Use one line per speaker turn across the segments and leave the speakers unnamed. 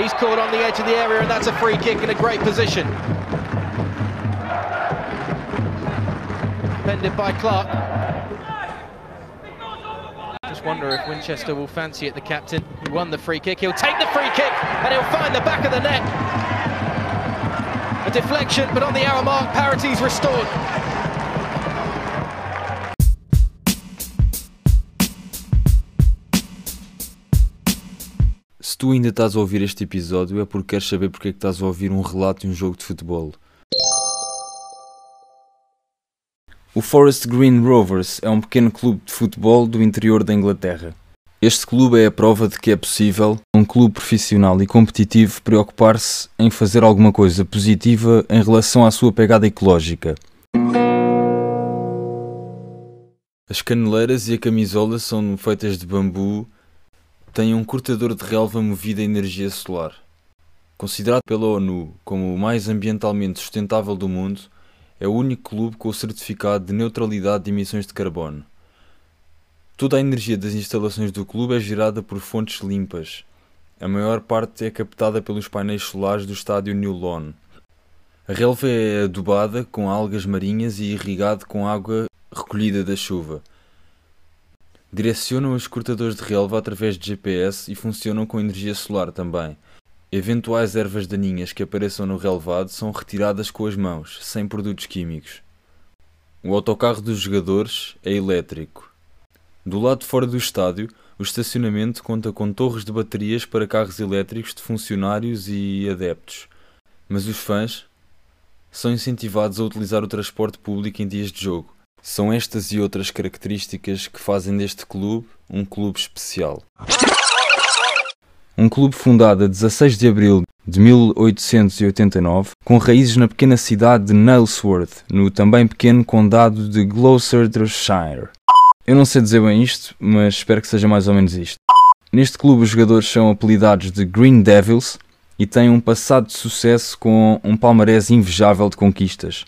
He's caught on the edge of the area and that's a free kick in a great position. Defended by Clark. Just wonder if Winchester will fancy it, the captain. He won the free kick. He'll take the free kick and he'll find the back of the net. A deflection, but on the hour mark, parity's restored.
Tu ainda estás a ouvir este episódio é porque queres saber porque é que estás a ouvir um relato de um jogo de futebol. O Forest Green Rovers é um pequeno clube de futebol do interior da Inglaterra. Este clube é a prova de que é possível um clube profissional e competitivo preocupar-se em fazer alguma coisa positiva em relação à sua pegada ecológica. As caneleiras e a camisola são feitas de bambu tem um cortador de relva movido a energia solar. Considerado pela ONU como o mais ambientalmente sustentável do mundo, é o único clube com o certificado de neutralidade de emissões de carbono. Toda a energia das instalações do clube é gerada por fontes limpas. A maior parte é captada pelos painéis solares do estádio New Lawn. A relva é adubada com algas marinhas e irrigada com água recolhida da chuva. Direcionam os cortadores de relva através de GPS e funcionam com energia solar também. Eventuais ervas daninhas que apareçam no relevado são retiradas com as mãos, sem produtos químicos. O autocarro dos jogadores é elétrico. Do lado de fora do estádio, o estacionamento conta com torres de baterias para carros elétricos de funcionários e adeptos. Mas os fãs são incentivados a utilizar o transporte público em dias de jogo. São estas e outras características que fazem deste clube um clube especial. Um clube fundado a 16 de abril de 1889, com raízes na pequena cidade de Nailsworth, no também pequeno condado de Gloucestershire. Eu não sei dizer bem isto, mas espero que seja mais ou menos isto. Neste clube os jogadores são apelidados de Green Devils e têm um passado de sucesso com um palmarés invejável de conquistas,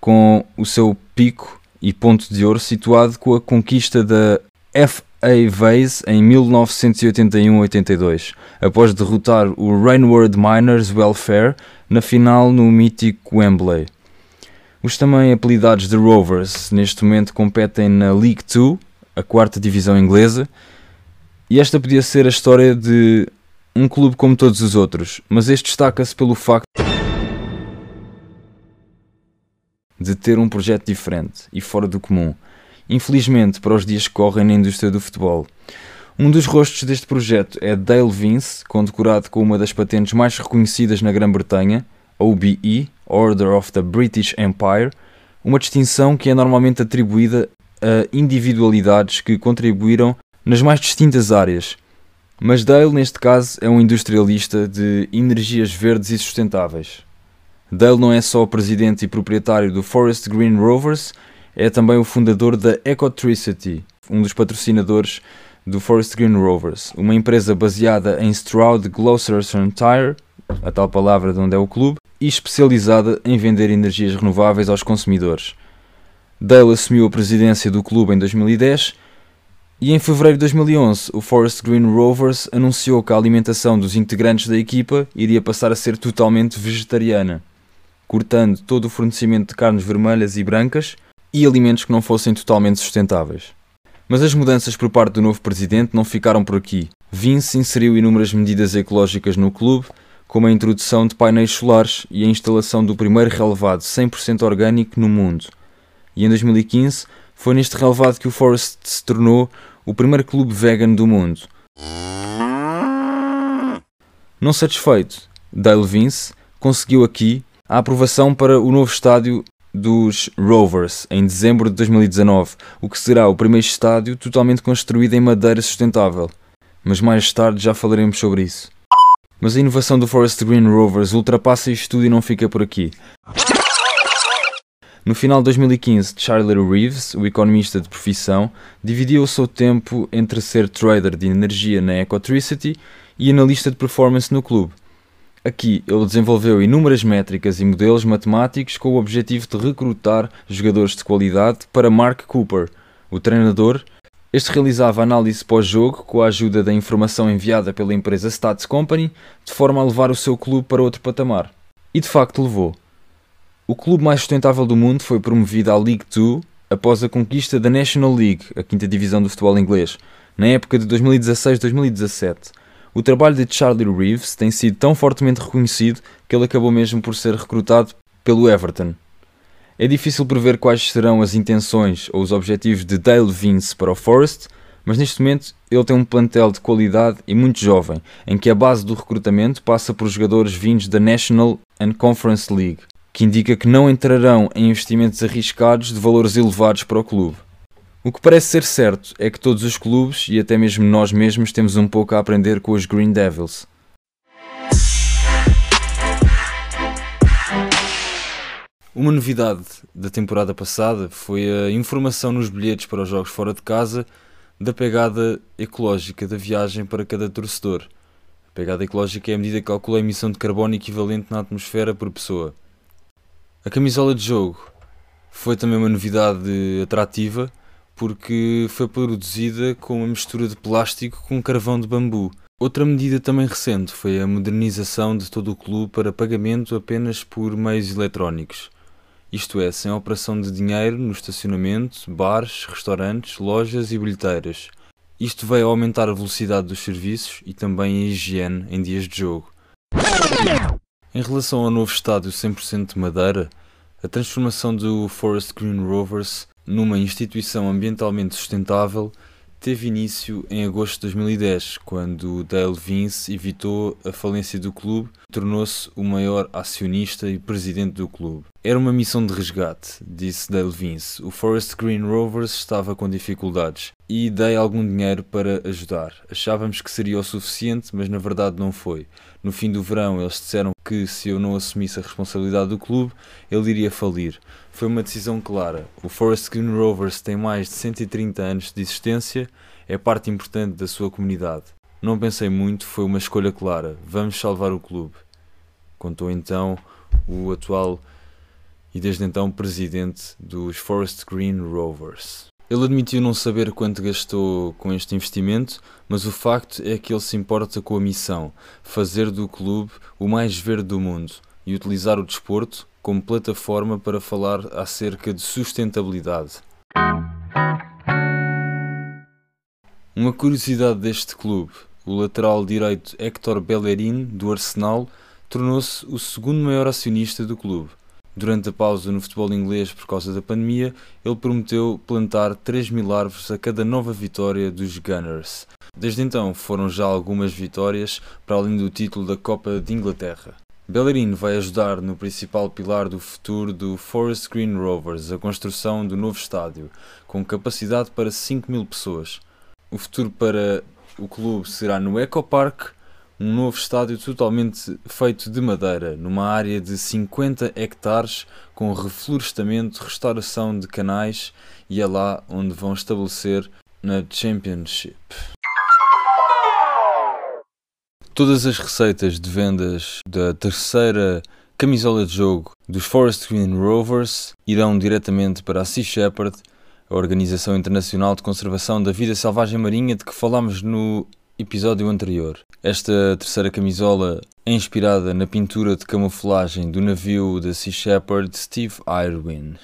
com o seu pico e ponto de ouro situado com a conquista da FA Vase em 1981-82, após derrotar o Rainward Miners Welfare na final no mítico Wembley. Os também apelidados de Rovers neste momento competem na League 2, a quarta divisão inglesa, e esta podia ser a história de um clube como todos os outros, mas este destaca-se pelo facto de ter um projeto diferente e fora do comum, infelizmente para os dias que correm na indústria do futebol. Um dos rostos deste projeto é Dale Vince, condecorado com uma das patentes mais reconhecidas na Grã-Bretanha, OBE, Order of the British Empire, uma distinção que é normalmente atribuída a individualidades que contribuíram nas mais distintas áreas. Mas Dale, neste caso, é um industrialista de energias verdes e sustentáveis. Dale não é só o presidente e proprietário do Forest Green Rovers, é também o fundador da Ecotricity, um dos patrocinadores do Forest Green Rovers, uma empresa baseada em Stroud Gloucestershire, a tal palavra de onde é o clube, e especializada em vender energias renováveis aos consumidores. Dale assumiu a presidência do clube em 2010 e em fevereiro de 2011 o Forest Green Rovers anunciou que a alimentação dos integrantes da equipa iria passar a ser totalmente vegetariana cortando todo o fornecimento de carnes vermelhas e brancas e alimentos que não fossem totalmente sustentáveis. Mas as mudanças por parte do novo presidente não ficaram por aqui. Vince inseriu inúmeras medidas ecológicas no clube, como a introdução de painéis solares e a instalação do primeiro relevado 100% orgânico no mundo. E em 2015 foi neste relevado que o Forest se tornou o primeiro clube vegan do mundo. Não satisfeito, Dale Vince conseguiu aqui a aprovação para o novo estádio dos Rovers em dezembro de 2019, o que será o primeiro estádio totalmente construído em madeira sustentável. Mas mais tarde já falaremos sobre isso. Mas a inovação do Forest Green Rovers ultrapassa isto tudo e não fica por aqui. No final de 2015, Charlie Reeves, o economista de profissão, dividiu o seu tempo entre ser trader de energia na Ecotricity e analista de performance no clube. Aqui ele desenvolveu inúmeras métricas e modelos matemáticos com o objetivo de recrutar jogadores de qualidade para Mark Cooper, o treinador. Este realizava análise pós-jogo com a ajuda da informação enviada pela empresa Stats Company, de forma a levar o seu clube para outro patamar. E de facto levou. O clube mais sustentável do mundo foi promovido à League 2 após a conquista da National League, a quinta divisão do futebol inglês, na época de 2016-2017. O trabalho de Charlie Reeves tem sido tão fortemente reconhecido que ele acabou mesmo por ser recrutado pelo Everton. É difícil prever quais serão as intenções ou os objetivos de Dale Vince para o Forest, mas neste momento ele tem um plantel de qualidade e muito jovem, em que a base do recrutamento passa por jogadores vindos da National and Conference League, que indica que não entrarão em investimentos arriscados de valores elevados para o clube. O que parece ser certo é que todos os clubes e até mesmo nós mesmos temos um pouco a aprender com os Green Devils. Uma novidade da temporada passada foi a informação nos bilhetes para os jogos fora de casa da pegada ecológica da viagem para cada torcedor. A pegada ecológica é a medida que calcula a emissão de carbono equivalente na atmosfera por pessoa. A camisola de jogo foi também uma novidade atrativa porque foi produzida com uma mistura de plástico com carvão de bambu. Outra medida também recente foi a modernização de todo o clube para pagamento apenas por meios eletrónicos isto é, sem operação de dinheiro no estacionamento, bares, restaurantes, lojas e bilheteiras. Isto veio aumentar a velocidade dos serviços e também a higiene em dias de jogo. Em relação ao novo estádio 100% de madeira, a transformação do Forest Green Rovers numa instituição ambientalmente sustentável teve início em agosto de 2010, quando Dale Vince evitou a falência do clube e tornou-se o maior acionista e presidente do clube. Era uma missão de resgate, disse Dale Vince. O Forest Green Rovers estava com dificuldades e dei algum dinheiro para ajudar. Achávamos que seria o suficiente, mas na verdade não foi. No fim do verão, eles disseram que se eu não assumisse a responsabilidade do clube, ele iria falir. Foi uma decisão clara. O Forest Green Rovers tem mais de 130 anos de existência, é parte importante da sua comunidade. Não pensei muito, foi uma escolha clara. Vamos salvar o clube. Contou então o atual e desde então presidente dos Forest Green Rovers. Ele admitiu não saber quanto gastou com este investimento, mas o facto é que ele se importa com a missão: fazer do clube o mais verde do mundo e utilizar o desporto como plataforma para falar acerca de sustentabilidade. Uma curiosidade deste clube: o lateral direito Héctor Bellerin, do Arsenal, tornou-se o segundo maior acionista do clube. Durante a pausa no futebol inglês por causa da pandemia, ele prometeu plantar 3 mil árvores a cada nova vitória dos Gunners. Desde então foram já algumas vitórias, para além do título da Copa de Inglaterra. Bellerin vai ajudar no principal pilar do futuro do Forest Green Rovers, a construção do novo estádio, com capacidade para 5 mil pessoas. O futuro para o clube será no Eco Park, um novo estádio totalmente feito de madeira, numa área de 50 hectares, com reflorestamento, restauração de canais e é lá onde vão estabelecer na Championship. Todas as receitas de vendas da terceira camisola de jogo dos Forest Green Rovers irão diretamente para a Sea Shepherd, a Organização Internacional de Conservação da Vida Selvagem Marinha de que falámos no episódio anterior. Esta terceira camisola é inspirada na pintura de camuflagem do navio da Sea Shepherd Steve Irwin.